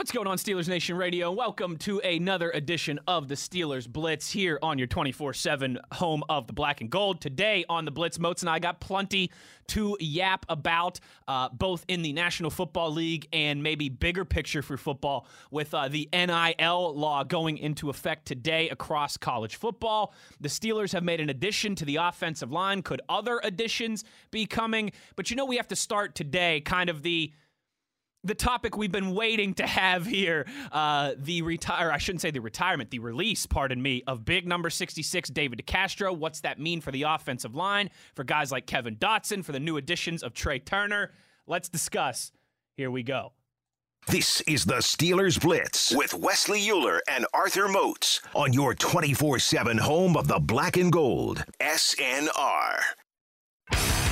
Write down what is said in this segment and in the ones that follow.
What's going on, Steelers Nation Radio? Welcome to another edition of the Steelers Blitz here on your 24 7 home of the black and gold. Today on the Blitz, Moats and I got plenty to yap about, uh, both in the National Football League and maybe bigger picture for football with uh, the NIL law going into effect today across college football. The Steelers have made an addition to the offensive line. Could other additions be coming? But you know, we have to start today kind of the the topic we've been waiting to have here uh, the retire i shouldn't say the retirement the release pardon me of big number 66 david decastro what's that mean for the offensive line for guys like kevin dotson for the new additions of trai turner let's discuss here we go This is the Steelers Blitz with Wesley Euler and Arthur Moats on your 24 7 home of the black and gold. SNR.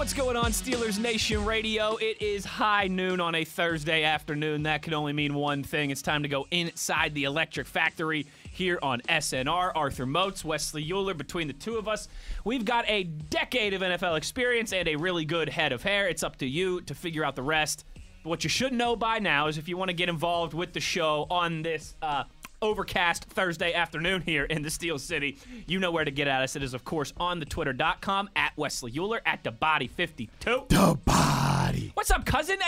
What's going on, Steelers Nation Radio? It is high noon on a Thursday afternoon. That can only mean one thing. It's time to go inside the electric factory here on SNR. Arthur Moats, Wesley Euler, between the two of us, we've got a decade of NFL experience and a really good head of hair. It's up to you to figure out the rest. But what you should know by now is if you want to get involved with the show on this uh, overcast Thursday afternoon here in the Steel City, you know where to get at us. It is, of course, on the twitter.com at Wesley Euler at the body 52. The body. What's up, cousin?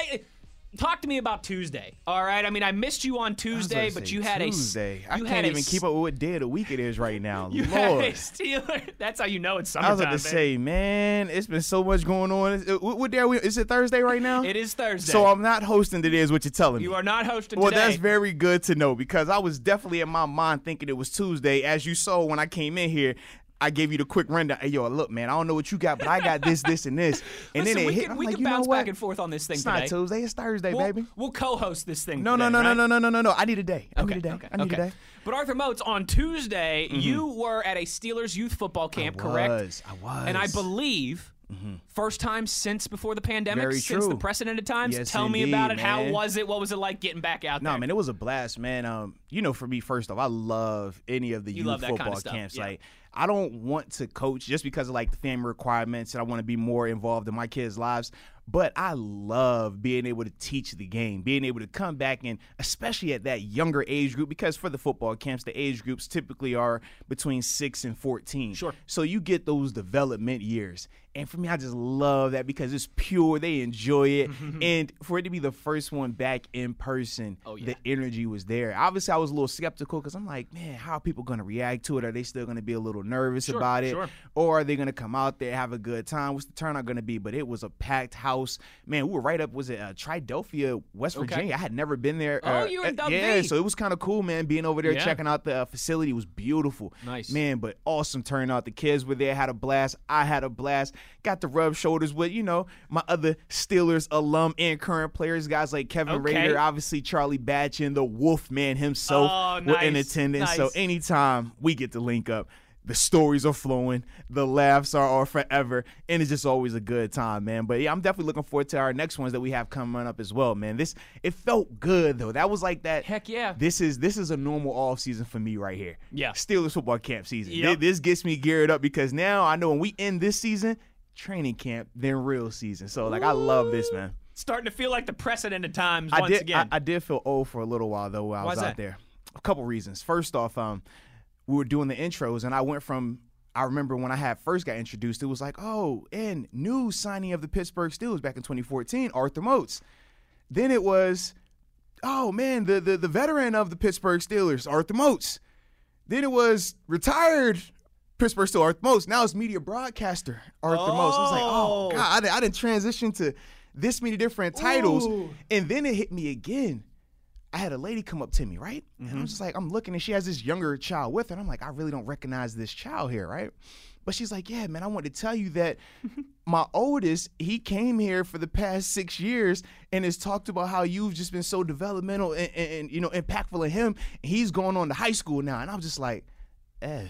Talk to me about Tuesday. All right. I mean, I missed you on Tuesday, but you had a. Tuesday. a I you can't even keep up with what day of the week it is right now. You had a Steeler. That's how you know it's I was about to baby. say, man, it's been so much going on. Is- uh, What, what day are we? Is it Thursday right now? it is Thursday. So I'm not hosting today, is what you're telling me. you are not hosting well, today. that's very good to know because I was definitely in my mind thinking it was Tuesday. As you saw when I came in here, I gave you the quick rundown. Hey, yo, look, man, I don't know what you got, but I got this, this, and this. And Listen, then it we hit. can, we like, can bounce back and forth on this thing It's today. not Tuesday. It's Thursday, we'll, baby. We'll co-host this thing. No, no, today, no, no, right? no, no, no, no, no. I need a day. I Okay, need a day. okay, I need okay. a day. But Arthur Moats, on Tuesday, you were at a Steelers youth football camp, correct? was, I was. And I believe first time since before the pandemic, Very since the true. precedented times. Yes, Tell me about it. indeed, How was it? What was it like getting back out there? No, man, it was a blast, man. Um, you know, for me, first off, I love any of the You youth love that kinda football stuff, camps. yeah. Like, I don't want to coach just because of like the family requirements, and I want to be more involved in my kids' lives. But I love being able to teach the game, being able to come back and, especially at that younger age group, because for the football camps, the age groups typically are between six and fourteen. Sure. So you get those development years. And for me, I just love that because it's pure. They enjoy it. and for it to be the first one back in person, Oh, yeah. the energy was there. Obviously, I was a little skeptical because I'm like, man, how are people going to react to it? Are they still going to be a little nervous Sure, about it? sure. Or are they going to come out there, have a good time? What's the turnout going to be? But it was a packed house. Man, we were right up, was it uh, Triadelphia, West Okay. Virginia? I had never been there. Oh, uh, you were in uh, Yeah, V. so it was kind of cool, man, being over there Yeah. checking out the uh, facility. It was beautiful. Nice. Man, but awesome turnout. The kids were there, had a blast. I had a blast. Got to rub shoulders with, you know, my other Steelers alum and current players, guys like Kevin Okay. Rader, obviously Charlie Batchin, the Wolf Man himself Oh, were in nice, attendance. So anytime we get to link up, the stories are flowing, the laughs are, are forever, and it's just always a good time, man. But yeah, I'm definitely looking forward to our next ones that we have coming up as well, man. This it felt good though. That was like that. Heck yeah. This is this is a normal off season for me right here. Yeah. Steelers football camp season. Yep. Thi- This gets me geared up because now I know when we end this season, training camp, then real season. So like I love this, man. Starting to feel like the precedent of times I once did. again. I, I did feel old for a little while though while I was out that? there. A couple reasons. First off, um, we were doing the intros, and I went from. I remember when I had first got introduced, it was like, oh, and new signing of the Pittsburgh Steelers back in 2014, Arthur Moats. Then it was, oh man, the the, the veteran of the Pittsburgh Steelers, Arthur Moats. Then it was retired Pittsburgh Steelers, Arthur Moats. Now it's media broadcaster, Arthur Moats. I was like, Oh. oh god, I, didn't- I didn't transition to this many different titles, Ooh. and then it hit me again. I had a lady come up to me, right? And Mm-hmm. I'm just like, I'm looking, and she has this younger child with her. And I'm like, I really don't recognize this child here, right? But she's like, Yeah, man, I want to tell you that my oldest, he came here for the past six years and has talked about how you've just been so developmental and, and, and, you know impactful in him. And he's going on to high school now, and I'm just like, eh.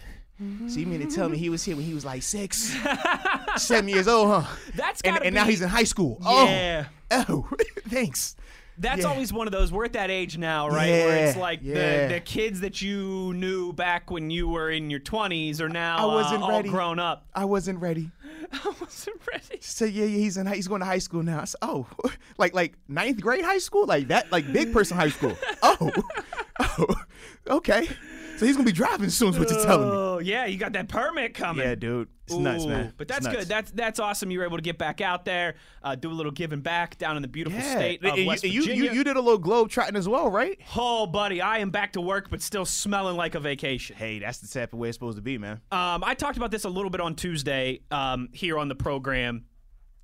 So you mean to tell me he was here when he was like six, seven years old, huh? That's and, and now he's in high school. Yeah. Oh, oh, thanks. That's Yeah. always one of those. We're at that age now, right? Where it's like yeah. the, the kids that you knew back when you were in your 20s are now I wasn't uh, all ready. grown up. I wasn't ready. I wasn't ready. So yeah, yeah, he's in high, he's going to high school now. I said, oh, like like ninth grade high school, like that, like big person high school. Oh, oh, okay. So he's gonna be driving soon. Is what you're telling me? Oh, yeah, you got that permit coming. Yeah, dude, it's nuts, man. But that's good. That's that's awesome. You were able to get back out there, uh, do a little giving back down in the beautiful yeah. state of And you, West you, Virginia. you, you did a little globe trotting as well, right? oh, buddy, I am back to work, but still smelling like a vacation. Hey, that's the type of way it's supposed to be, man. Um, I talked about this a little bit on Tuesday um, here on the program.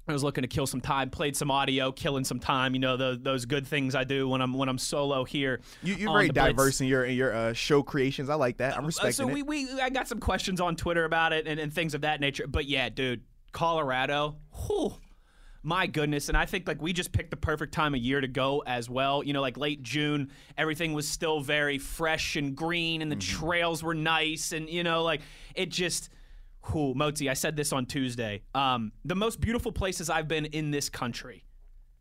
I was looking to kill some time, played some audio, killing some time. You know those those good things I do when I'm when I'm solo here. You, you're very the Blitz. diverse in your in your uh, show creations. I like that. I'm Uh, respecting so it. we, we I got some questions on Twitter about it and, and things of that nature. But yeah, dude, Colorado, whew, my goodness. And I think like we just picked the perfect time of year to go as well. You know, like late June, everything was still very fresh and green, and the Mm-hmm. trails were nice, and you know, like it just. Whew, Motzi, I said this on Tuesday. Um, the most beautiful places I've been in this country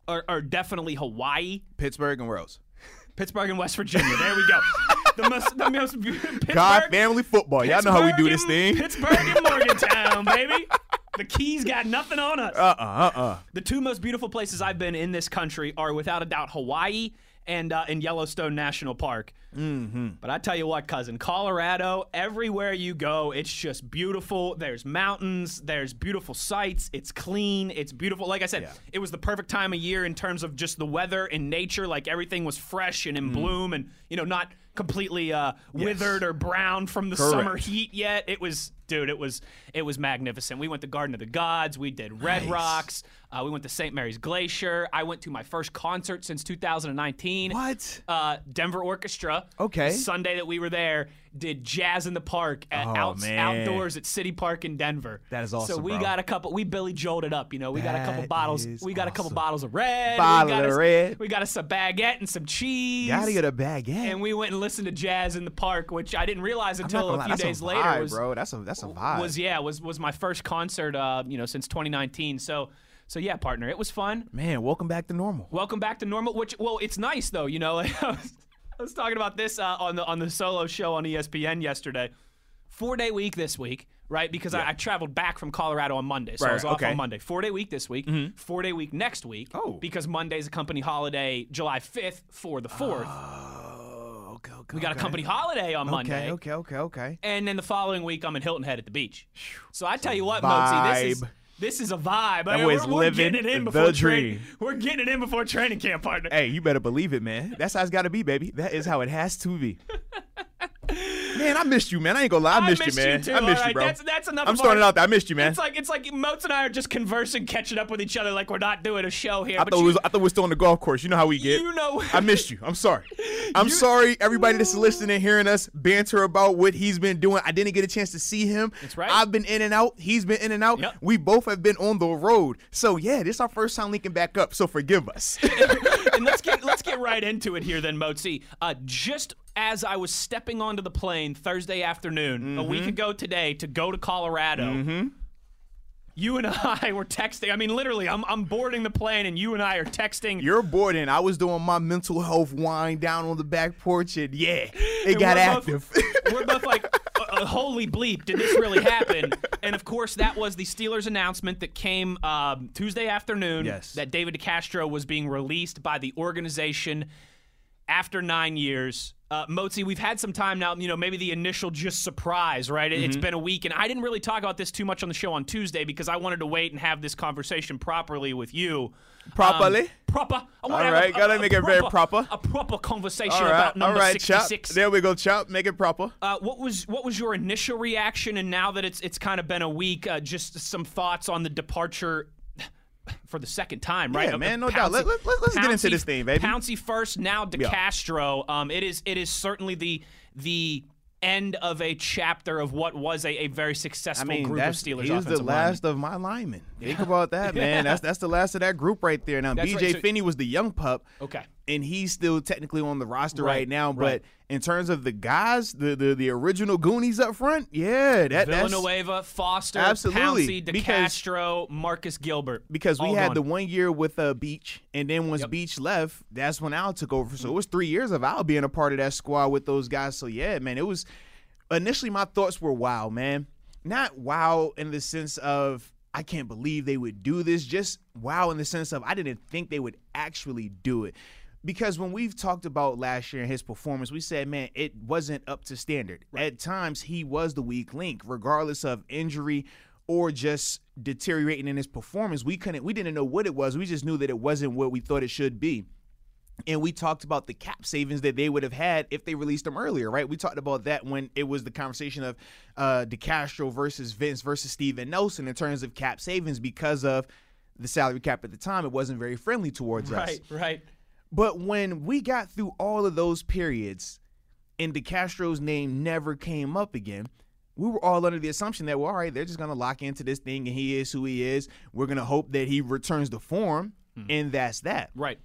are, are definitely Hawaii, Pittsburgh and Rose. Pittsburgh, and West Virginia. There we go. the most, the most beau- Pittsburgh, God, family football. Y'all know how we do this thing. Pittsburgh and Morgantown, baby. The Keys got nothing on us. Uh uh uh uh. the two most beautiful places I've been in this country are without a doubt Hawaii and uh, and Yellowstone National Park. Mm-hmm. But I tell you what, cousin, Colorado, everywhere you go, it's just beautiful. There's mountains, there's beautiful sights. It's clean, it's beautiful. Like I said, Yeah. it was the perfect time of year in terms of just the weather and nature. Like everything was fresh and in Mm. bloom, and you know not completely uh, withered or brown from the Correct. summer heat yet. It was, dude, it was it was magnificent. We went to Garden of the Gods. We did Red Nice. Rocks. Uh, we went to St. Mary's Glacier. I went to my first concert since 2019. What? Uh, Denver Orchestra. Okay. Sunday that we were there, did jazz in the park at Oh, outdoors at City Park in Denver. That is awesome. So we bro. got a couple. We Billy Joeled it up. You know, we got a couple bottles. We got a couple bottles of red. Bottle we got of us, red. We got us a baguette and some cheese. Gotta get a baguette. And we went and listened to jazz in the park, which I didn't realize until a lie, few days a later. was, bro. That's a that's a vibe. was yeah was was my first concert uh you know since 2019 so so yeah partner it was fun Man, welcome back to normal. welcome back to normal which well it's nice though you know I was, talking about this uh, on the on the solo show on ESPN yesterday four day week this week right because I, I traveled back from Colorado on Monday so I was off okay. on Monday four day week this week four day week next week Oh. because Monday's a company holiday July 5th for the 4th Oh, okay, okay. we got a okay. company holiday on Monday Okay, okay, okay, okay. and then the following week I'm in Hilton Head at the beach. So I tell you what, Motzi, this is vibe. This is a vibe. That we're, we're getting it in the before dream. Train, we're getting it in before training camp, partner. Hey, you better believe it, man. That's how it's got to be, baby. That is how it has to be. man, I missed you, man. I ain't gonna lie, I missed, missed you, man. too. I missed right, you, bro. That's, that's enough. I'm starting our- out there. I missed you, man. It's like it's like Moats and I are just conversing, catching up with each other, like we're not doing a show here. I thought, you, we was, I thought we were still on the golf course. You know how we get. you know, I missed you. I'm sorry. I'm sorry, everybody that's listening, and hearing us banter about what he's been doing. I didn't get a chance to see him. That's right. I've been in and out. He's been in and out. Yep. We both have been on the road. So yeah, this is our first time linking back up. So forgive us. and let's get get right into it here then, Mozi. Uh, just as I was stepping onto the plane Thursday afternoon, a week Mm-hmm. ago today, to go to Colorado. You and I were texting. I mean, literally, I'm, I'm boarding the plane, and you and I are texting. You're boarding. I was doing my mental health wind down on the back porch, and yeah, it And got we're active. Both, we're both like, holy bleep, did this really happen? And of course, that was the Steelers announcement that came um, Tuesday afternoon Yes. that David DeCastro was being released by the organization after nine years. Uh, Mozi, we've had some time now, you know, maybe the initial just surprise, right? It- It's Mm-hmm. been a week, and I didn't really talk about this too much on the show on Tuesday because I wanted to wait and have this conversation properly with you. Properly? Um, proper. I All right, a, gotta a- a make it very proper. A proper conversation all right, about all number right, chop. 66. There we go, chop. Make it proper. Uh, what was what was your initial reaction, and now that it's it's kind of been a week, uh, just some thoughts on the departure for the second time, right? Yeah, man, no doubt. Let- let- let's get into this thing, baby. Pouncey first, now DeCastro. Um, it is it is certainly the the end of a chapter of what was a, a very I successful mean, group of Steelers He's the last of my linemen. Think about that, man. That's that's the last of that group right there. Now, That's BJ right, so- Finney was the young pup. Okay. And he's still technically on the roster right, Right, now. right. But in terms of the guys, the the, the original Goonies up front, yeah, that, that's Villanueva, Foster, Absolutely, Pouncey, DeCastro, Marcus Gilbert. because we had gone. the one year with uh, Beach, and then once Yep. Beach left, that's when Al took over. So it was three years of Al being a part of that squad with those guys. So yeah, man, it was initially my thoughts were wow, man. Not wow in the sense of I can't believe they would do this, just wow in the sense of I didn't think they would actually do it. Because when we've talked about last year and his performance, we said, man, it wasn't up to standard. At times, he was the weak link, regardless of injury or just deteriorating in his performance. We couldn't, we didn't know what it was. We just knew that it wasn't what we thought it should be. And we talked about the cap savings that they would have had if they released him earlier, right? We talked about that when it was the conversation of uh, DeCastro versus Vince versus Steven Nelson in terms of cap savings because of the salary cap at the time. It wasn't very friendly towards us. Right, right. But when we got through all of those periods and DeCastro's name never came up again, we were all under the assumption that, well, all right, they're just going to lock into this thing and he is who he is. We're going to hope that he returns to form, hmm. and that's that. Right.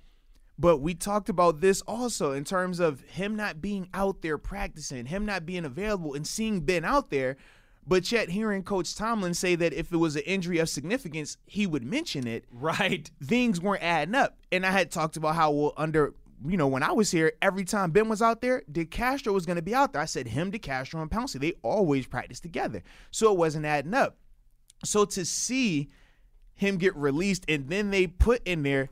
But we talked about this also in terms of him not being out there practicing, him not being available, and seeing Ben out there. But yet, hearing Coach Tomlin say that if it was an injury of significance, he would mention it Right. things weren't adding up. And I had talked about how well under you know when I was here, every time Ben was out there, DeCastro was going to be out there. I said him, DeCastro, and Pouncey. They always practice together, so it wasn't adding up. So to see him get released and then they put in there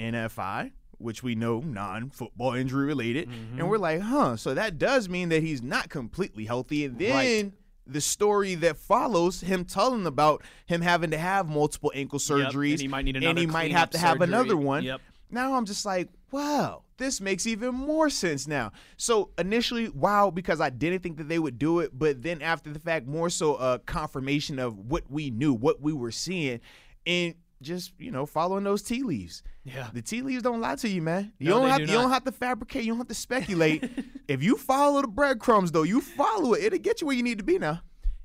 NFI, which we know non-football injury related, and mm-hmm. we're like, huh? So that does mean that he's not completely healthy. And then Right. The story that follows him telling about him having to have multiple ankle Yep, surgeries, and he might need and he might have to have another one. Yep. Now I'm just like, wow, this makes even more sense now. So initially, wow, because I didn't think that they would do it, but then after the fact, more so a confirmation of what we knew, what we were seeing, and just you know following those tea leaves. Yeah. The tea leaves don't lie to you, man. You No, don't have do you don't not. have to fabricate. You don't have to speculate. if you follow the breadcrumbs, though, you follow it. It'll get you where you need to be now.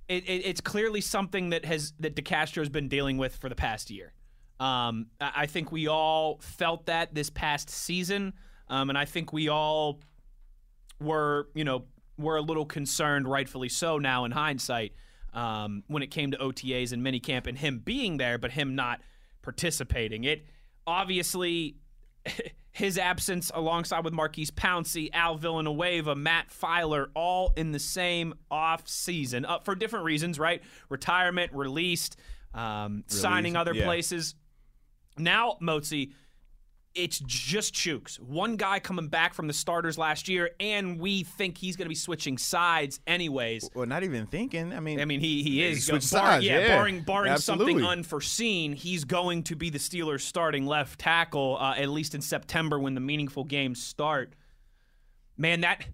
it, it, it's clearly something that has that DeCastro's been dealing with for the past year. Um, I I think we all felt that this past season, um, and I think we all were, you know, were a little concerned, rightfully so, now in hindsight, um, when it came to OTAs and minicamp and him being there, but him not participating. It obviously his absence alongside with Maurkice Pouncey, Al Villanueva, Matt Feiler, all in the same off season, uh, for different reasons, right? Retirement, released, um, signing other yeah. places. Now, Motzi, it's just Chuks. One guy coming back from the starters last year, and we think he's going to be switching sides anyways. Well, not even thinking. I mean, I mean, he he is he go- switched bar- sides, yeah, yeah. barring barring something unforeseen, he's going to be the Steelers' starting left tackle uh, at least in September when the meaningful games start. Man, that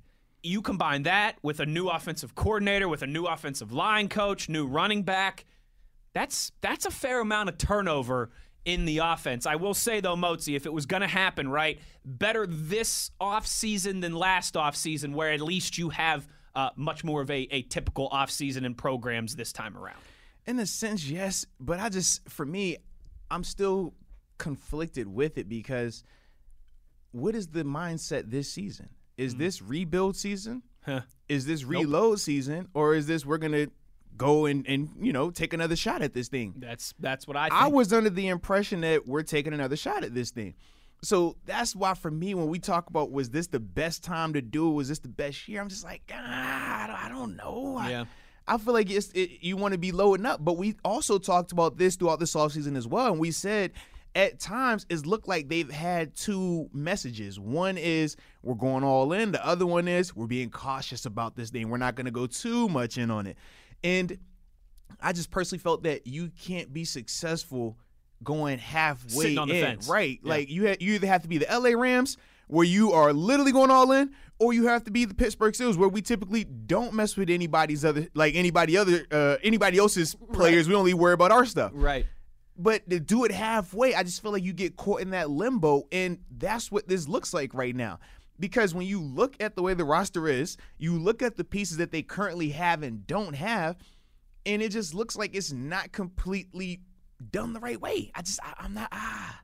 you combine that with a new offensive coordinator, with a new offensive line coach, new running back. That's that's a fair amount of turnover in the offense. I will say though, Motzi, if it was going to happen, right, better this offseason than last offseason, where at least you have uh, much more of a, a typical offseason in programs this time around. In a sense, yes, but I just for me, I'm still conflicted with it because what is the mindset this season? Is this rebuild season? Huh. Is this reload season? Or is this we're gonna go and, and you know take another shot at this thing? That's that's what I think. I was under the impression that we're taking another shot at this thing. So that's why for me, when we talk about was this the best time to do it, was this the best year? I'm just like, ah, I don't, I don't know. I- Yeah. I feel like it's it, you want to be loading up, but we also talked about this throughout this offseason as well, and we said at times it's looked like they've had two messages. One is we're going all in. The other one is we're being cautious about this thing. We're not going to go too much in on it. And I just personally felt that you can't be successful going halfway Sitting on the in, fence. right? Yeah. Like you ha- you either have to be the LA Rams where you are literally going all in, or you have to be the Pittsburgh Steelers where we typically don't mess with anybody's other like anybody other uh, anybody else's players. We only worry about our stuff. right. But to do it halfway, I just feel like you get caught in that limbo, and that's what this looks like right now. Because when you look at the way the roster is, you look at the pieces that they currently have and don't have, and it just looks like it's not completely done the right way. I just, I, I'm not, ah,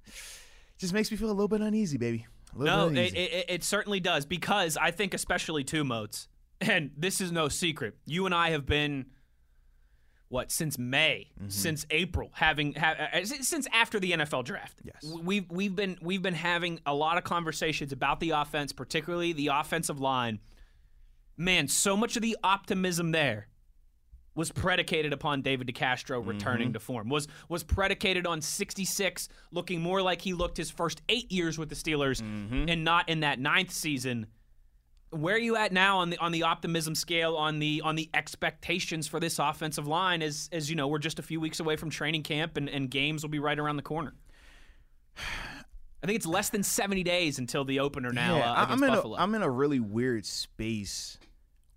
just makes me feel a little bit uneasy, baby. A little No, bit it, it, it certainly does because I think especially two modes, and this is no secret. You and I have been what since May, Mm-hmm. since April, having ha, uh, since after the NFL draft. Yes. we've we've been we've been having a lot of conversations about the offense, particularly the offensive line. Man, so much of the optimism there was predicated upon David DeCastro returning to form. Was was predicated on 66 looking more like he looked his first 8 years with the Steelers and not in that ninth season. Where are you at now on the on the optimism scale on the on the expectations for this offensive line as as you know we're just a few weeks away from training camp and, and games will be right around the corner. I think it's less than 70 days until the opener now Yeah, uh, I'm in Buffalo. A, I'm in a really weird space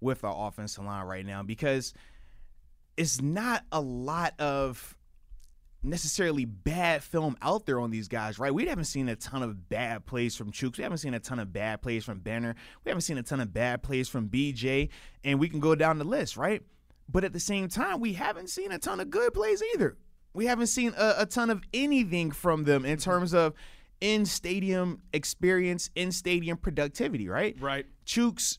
with our offensive line right now because it's not a lot of necessarily bad film out there on these guys, right? We haven't seen a ton of bad plays from Chuks. We haven't seen a ton of bad plays from Banner. We haven't seen a ton of bad plays from BJ, and we can go down the list, right? But at the same time, we haven't seen a ton of good plays either. We haven't seen a, a ton of anything from them in terms of in stadium experience, in stadium productivity, right? right. Chuks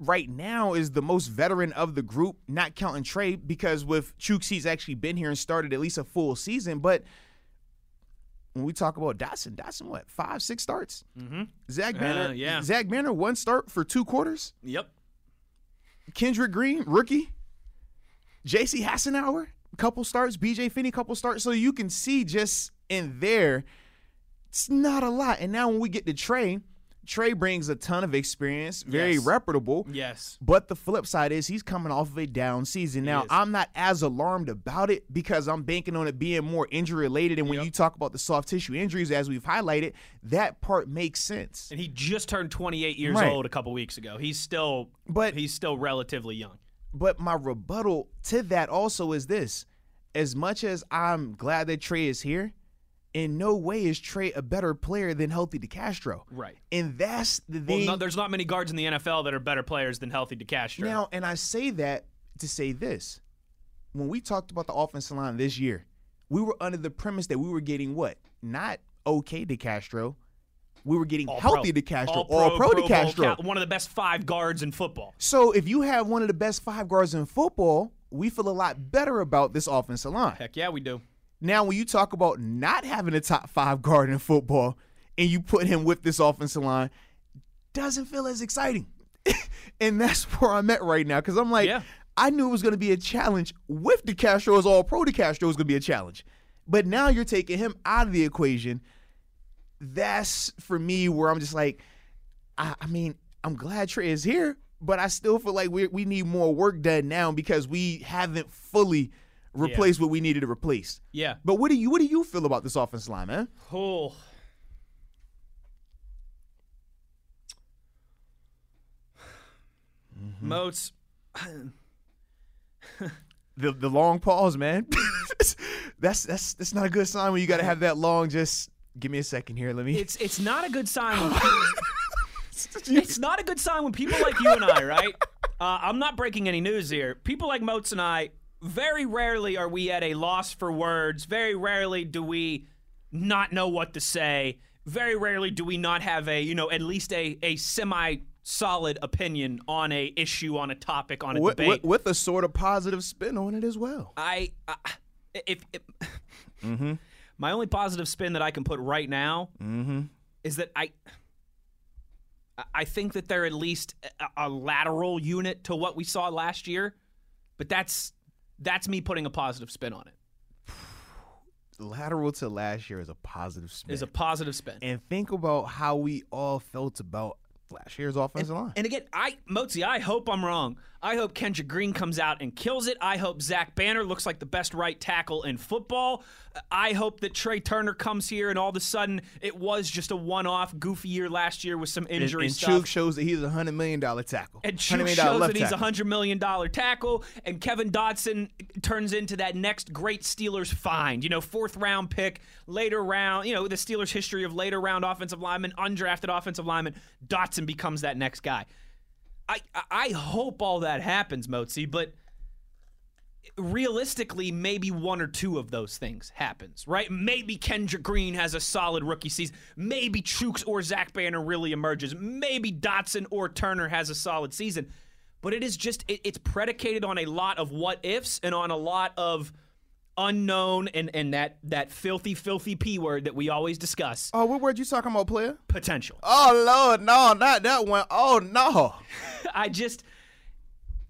right now is the most veteran of the group, not counting Trai, because with Chuks, he's actually been here and started at least a full season. But when we talk about Dotson, Dotson, what, five, six starts? Mm-hmm. Zach Banner, yeah. Zach Banner, one start for two quarters. Yep. Kendrick Green, rookie. J.C. Hassenauer, couple starts. B.J. Finney, couple starts. So you can see just in there, it's not a lot. And now when we get to Trai, Trai brings a ton of experience, very Yes. reputable. Yes. But the flip side is he's coming off of a down season. Now. I'm not as alarmed about it because I'm banking on it being more injury related. And when Yep. you talk about the soft tissue injuries, as we've highlighted, that part makes sense. And he just turned 28 years Right. old a couple weeks ago. He's still But- he's still relatively young. But my rebuttal to that also is this: as much as I'm glad that Trai is here, in no way is Trai a better player than Healthy DeCastro. Right. And that's the Well, thing. no, there's not many guards in the NFL that are better players than Healthy DeCastro. now, and I say that to say this: when we talked about the offensive line this year, we were under the premise that we were getting what? Not okay DeCastro. We were getting All healthy pro. DeCastro, All all pro, Pro Bowl DeCastro. ca- one of the best five guards in football. So if you have one of the best five guards in football, we feel a lot better about this offensive line. Heck yeah, we do. Now, when you talk about not having a top five guard in football and you put him with this offensive line, doesn't feel as exciting. and that's where I'm at right now because I'm like, Yeah. I knew it was going to be a challenge with DeCastro as all pro DeCastro was going to be a challenge. But now you're taking him out of the equation. That's for me where I'm just like, I, I mean, I'm glad Trai is here, but I still feel like we we need more work done now because we haven't fully replaced what we needed to replace. Yeah. But what do you what do you feel about this offense line, man? Oh. Mm-hmm. Moats. The the long pause, man. that's that's that's not a good sign when you got to have that long. Just give me a second here. Let me. It's it's not a good sign. When it's not a good sign when people like you and I, right? Uh, I'm not breaking any news here. People like Moats and I, very rarely are we at a loss for words. Very rarely do we not know what to say. Very rarely do we not have a, you know, at least a, a semi solid opinion on a issue, on a topic, on a with, debate. with, a sort of positive spin on it as well. I, I if, if Mm-hmm. my only positive spin that I can put right now Mm-hmm. is that I I think that they're at least a, a lateral unit to what we saw last year, but that's that's me putting a positive spin on it. Lateral to last year is a positive spin. Is a positive spin. and think about how we all felt about last year's offensive line. And again, I Motzi, I hope I'm wrong. I hope Kendrick Green comes out and kills it. I hope Zach Banner looks like the best right tackle in football. I hope that Trai Turner comes here and all of a sudden it was just a one-off goofy year last year with some and, injury and stuff. Chuk shows that he's a hundred million dollar tackle. And $100 Chuk shows that he's a hundred million dollar tackle, and Kevin Dotson turns into that next great Steelers find. You know, fourth round pick, later round. You know, the Steelers' history of later round offensive lineman, undrafted offensive lineman. Dotson becomes that next guy. I I- hope all that happens, Motzi, but realistically, maybe one or two of those things happens, right? Maybe Kendrick Green has a solid rookie season. Maybe Chuks or Zach Banner really emerges. Maybe Dotson or Turner has a solid season. But it is just it, it's predicated on a lot of what ifs and on a lot of unknown and and that that filthy filthy p word that we always discuss Oh, what word you talking about, player? potential. Oh Lord, no, not that one. Oh no. I just,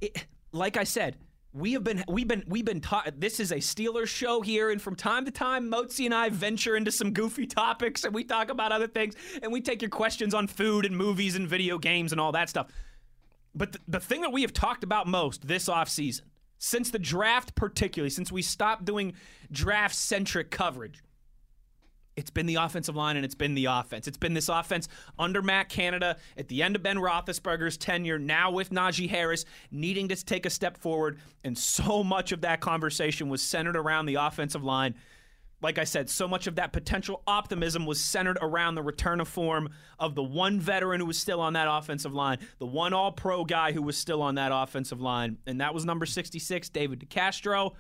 it, like I said, we have been we've been we've been taught. This is a Steelers show here, and from time to time, Motzi and I venture into some goofy topics, and we talk about other things, and we take your questions on food and movies and video games and all that stuff. But the, the thing that we have talked about most this offseason, since the draft, particularly since we stopped doing draft centric coverage, it's been the offensive line and it's been the offense. It's been this offense under Matt Canada at the end of Ben Roethlisberger's tenure, now with Najee Harris needing to take a step forward. And so much of that conversation was centered around the offensive line. Like I said, so much of that potential optimism was centered around the return of form of the one veteran who was still on that offensive line, the one all pro guy who was still on that offensive line. And that was number 66, David DeCastro.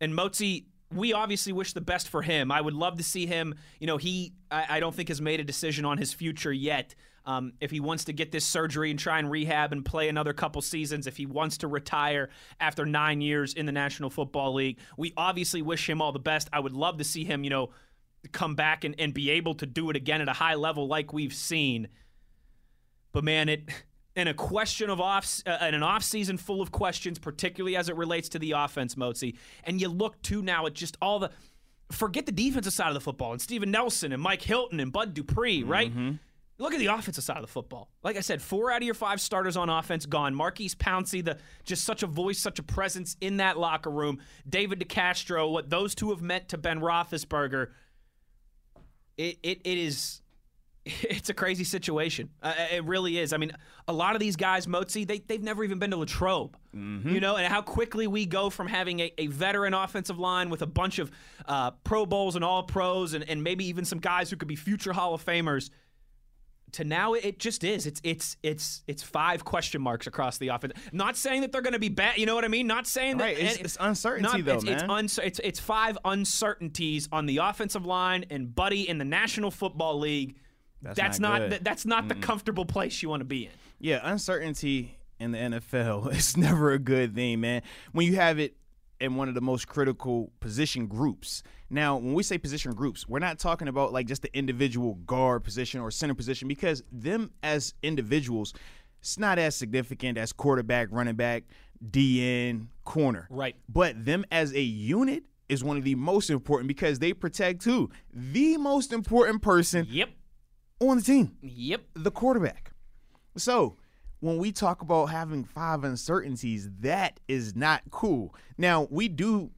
And Motzi, we obviously wish the best for him. I would love to see him. You know, he I, I don't think has made a decision on his future yet. Um, if he wants to get this surgery and try and rehab and play another couple seasons, if he wants to retire after nine years in the National Football League, we obviously wish him all the best. I would love to see him, you know, come back and, and be able to do it again at a high level like we've seen. But man, it in a question of off uh, in an off season full of questions, particularly as it relates to the offense, Motzi, and you look to now at just all the forget the defensive side of the football and Steven Nelson and Mike Hilton and Bud Dupree, right? Look at the offensive side of the football. Like I said, four out of your five starters on offense gone. Maurkice Pouncey, the just such a voice, such a presence in that locker room. David DeCastro, what those two have meant to Ben Roethlisberger. It it, it is it's a crazy situation. Uh, it really is. I mean, a lot of these guys, Motzi, they, they've never even been to Latrobe. You know, and how quickly we go from having a, a veteran offensive line with a bunch of uh, Pro Bowls and All Pros and, and maybe even some guys who could be future Hall of Famers to now it just is. It's it's it's it's five question marks across the offense. Not saying that they're going to be bad. You know what I mean? Not saying that. Right, it's- it's uncertainty, though, it's, It's, man. uncer- it's it's five uncertainties on the offensive line and Buddy in the National Football League. That's not, not th- that's not the comfortable place you want to be in. Yeah, uncertainty in the NFL is never a good thing, man. When you have it in one of the most critical position groups. Now, when we say position groups, we're not talking about like just the individual guard position or center position because them as individuals, it's not as significant as quarterback, running back, DN, corner. Right. But them as a unit is one of the most important because they protect who? The most important person Yep. on the team Yep. the quarterback. So when we talk about having five uncertainties, that is not cool. Now we do,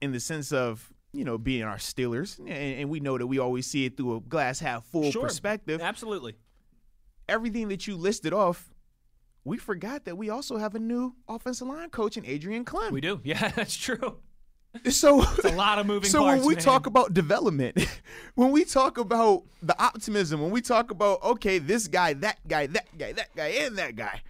in the sense of you know being our Steelers, and, and we know that we always see it through a glass half full Sure. perspective. Absolutely. Everything that you listed off, we forgot that we also have a new offensive line coach in Adrian Klemm. We do. Yeah, that's true. So It's a lot of moving so parts. when we man. talk about development, when we talk about the optimism, when we talk about okay, this guy, that guy, that guy, that guy, and that guy,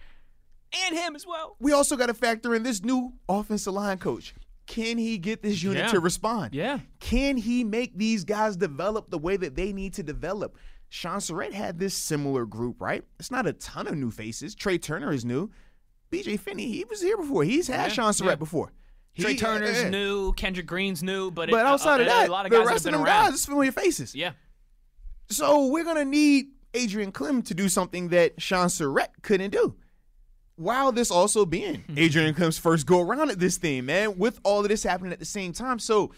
and him as well. we also got to factor in this new offensive line coach. Can he get this unit Yeah. to respond? Yeah. Can he make these guys develop the way that they need to develop? Shaun Sarrett had this similar group, right? It's not a ton of new faces. Trai Turner is new. BJ Finney, he was here before. He's had Yeah, Shaun Sarrett yeah. before. Trai He- Turner's yeah. new. Kendrick Green's new. But, But it, outside uh, of that, a lot of the guys rest of them around. guys is familiar faces. Yeah. So we're gonna need Adrian Klemm to do something that Shaun Sarrett couldn't do. While this also being Adrian Klemm's first go around at this thing, man, with all of this happening at the same time. So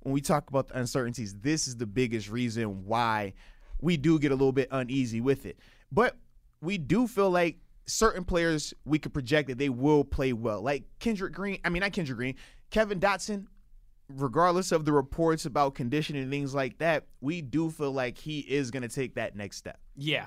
when we talk about the uncertainties, this is the biggest reason why we do get a little bit uneasy with it. But we do feel like certain players we could project that they will play well. Like Kendrick Green, I mean not Kendrick Green, Kevin Dotson, regardless of the reports about conditioning and things like that, we do feel like he is going to take that next step. Yeah.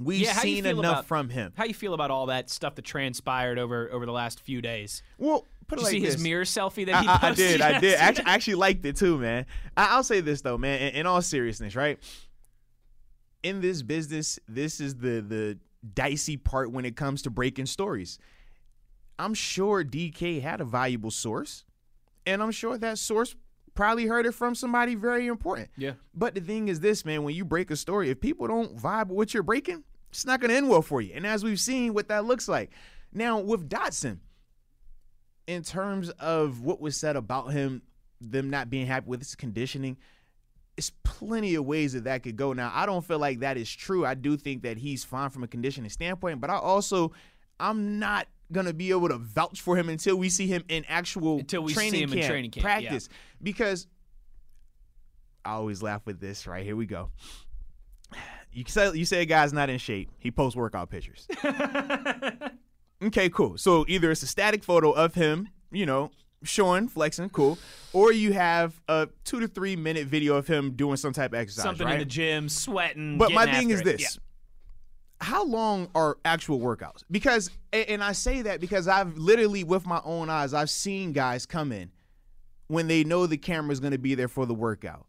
We've Yeah, seen enough about- from him. How you feel about all that stuff that transpired over over the last few days? Well, put Did it you like see his mirror selfie that I, he I- I did, I did. yesterday? Actually, I actually liked it too, man. I, I'll say this though, man. In, in all seriousness, right? In this business, this is the the dicey part when it comes to breaking stories. I'm sure DK had a valuable source and I'm sure that source probably heard it from somebody very important. Yeah. But the thing is this, man, when you break a story, if people don't vibe with what you're breaking, it's not going to end well for you. And as we've seen what that looks like. Now, with Dotson, in terms of what was said about him, them not being happy with his conditioning, it's plenty of ways that that could go. Now, I don't feel like that is true. I do think that he's fine from a conditioning standpoint, but I also, I'm not gonna be able to vouch for him until we see him in actual Until we see training him in training camp, practice. Because I always laugh with this. Right here we go. You say you say a guy's not in shape. He posts workout pictures. okay, cool. So either it's a static photo of him, you know, showing, flexing, cool, or you have a two to three minute video of him doing some type of exercise. Something right? in the gym, sweating. But my thing is it. this. How long are actual workouts? Because and I say that because I've literally with my own eyes I've seen guys come in when they know the camera's going to be there for the workout.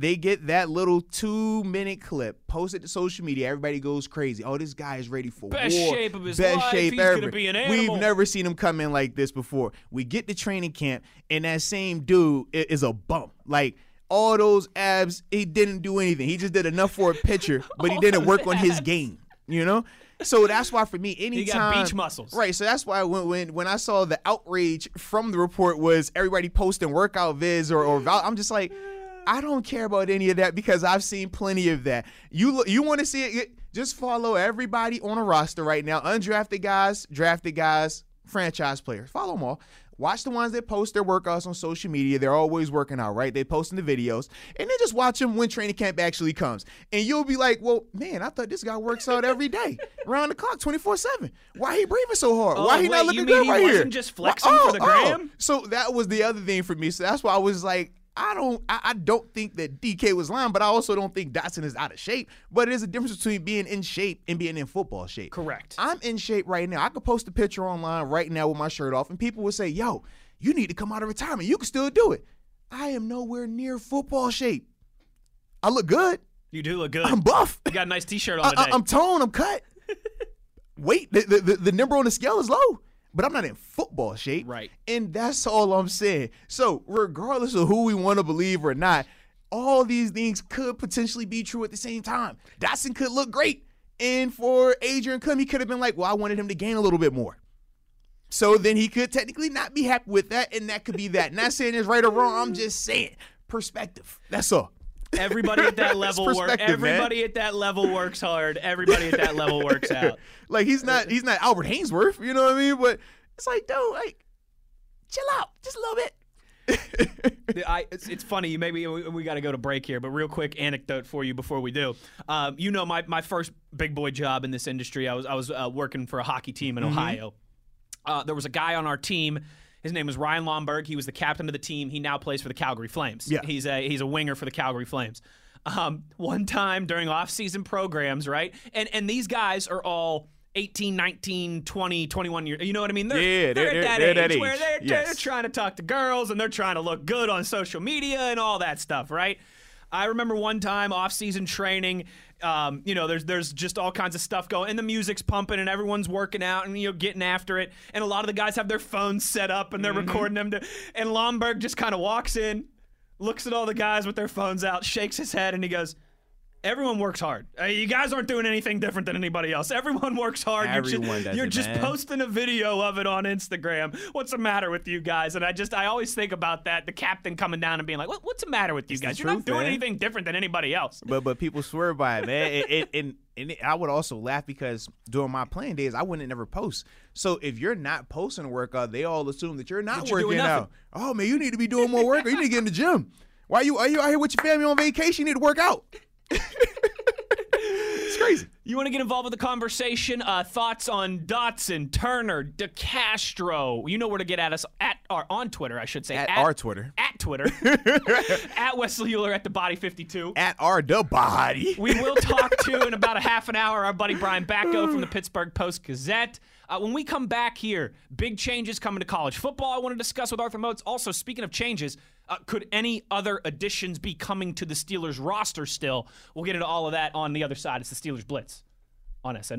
They get that little 2 minute clip, post it to social media, everybody goes crazy. Oh, this guy is ready for Best war. shape of his Best life. shape He's gonna ever. be an We've never seen him come in like this before. We get to training camp and that same dude is a bump. Like all those abs, he didn't do anything. He just did enough for a picture, but he didn't work on his game. You know, so that's why for me, got anytime beach muscles. right? So that's why when when when I saw the outrage from the report was everybody posting workout vids or or I'm just like, I don't care about any of that because I've seen plenty of that. You you want to see it? Just follow everybody on a roster right now, undrafted guys, drafted guys, franchise players. Follow them all. Watch the ones that post their workouts on social media. They're always working out, right? They posting the videos, and then just watch them when training camp actually comes. And you'll be like, "Well, man, I thought this guy works out every day, around the clock, twenty four seven. Why he breathing so hard? Oh, Why he not wait, you looking good he right here? just Why- flexing for the oh, oh. gram? So that was the other thing for me. So that's why I was like, I don't, I, I don't think that DK was lying, but I also don't think Dotson is out of shape. But it is a difference between being in shape and being in football shape. Correct. I'm in shape right now. I could post a picture online right now with my shirt off, and people would say, "Yo, you need to come out of retirement. You can still do it." I am nowhere near football shape. I look good. You do look good. I'm buff. you got a nice T-shirt on I, today. am toned. I'm cut. Weight. The, the, the, the number on the scale is low, but I'm not in football shape. Right. And that's all I'm saying. So, regardless of who we want to believe or not, all these things could potentially be true at the same time. Dotson could look great. And for Adrian Klemm, he could have been like, well, I wanted him to gain a little bit more. So then he could technically not be happy with that, and that could be that. Not saying it's right or wrong. I'm just saying perspective. That's all. Everybody at that level works. perspective, man. Everybody at that level works hard. Everybody at that level works out. like he's not he's not Albert Haynesworth, you know what I mean? But it's like, dude, like, chill out just a little bit. I, it's, it's funny. Maybe we, we got to go to break here, but real quick anecdote for you before we do. Um, you know, my, my first big boy job in this industry, I was I was uh, working for a hockey team in Ohio. Uh, there was a guy on our team. His name was Ryan Lomberg. He was the captain of the team. He now plays for the Calgary Flames. Yeah. he's a he's a winger for the Calgary Flames. Um, one time during off-season programs, right? And and these guys are all 18, 19, 20, 21 years. You know what I mean? They're, Yeah, they're, they're- at that they're age that where they're, Yes. they're trying to talk to girls and they're trying to look good on social media and all that stuff, right? I remember one time off-season training. Um, you know, there's there's just all kinds of stuff going, and the music's pumping, and everyone's working out, and you know, getting after it. And a lot of the guys have their phones set up, and they're recording them. To, and Lomberg just kind of walks in, looks at all the guys with their phones out, shakes his head, and he goes. Everyone works hard. Uh, you guys aren't doing anything different than anybody else. Everyone works hard. you're Everyone just, does you're it, just man. posting a video of it on Instagram. What's the matter with you guys? And I just, I always think about that. The captain coming down and being like, what, "What's the matter with you the guys? You're not doing man. anything different than anybody else." But but people swear by it, man. It- it- and and I would also laugh because during my playing days, I wouldn't never post. So if you're not posting a workout, they all assume that you're not That you're working out. Oh man, you need to be doing more work, or you need to get in the gym. Why you are you out here with your family on vacation? You need to work out. It's crazy. You want to get involved with the conversation? Uh, thoughts on Dotson, Turner, DeCastro? You know where to get at us at or on Twitter, I should say. At our Twitter. At Twitter. at Wesley Euler at the Body 52. At our the body. We will talk to in about a half an hour our buddy Brian Batko from the Pittsburgh Post Gazette. Uh, when we come back here, big changes coming to college football. I want to discuss with Arthur Moats. Also, speaking of changes, uh, could any other additions be coming to the Steelers roster still? We'll get into all of that on the other side. It's the Steelers Blitz on SNR.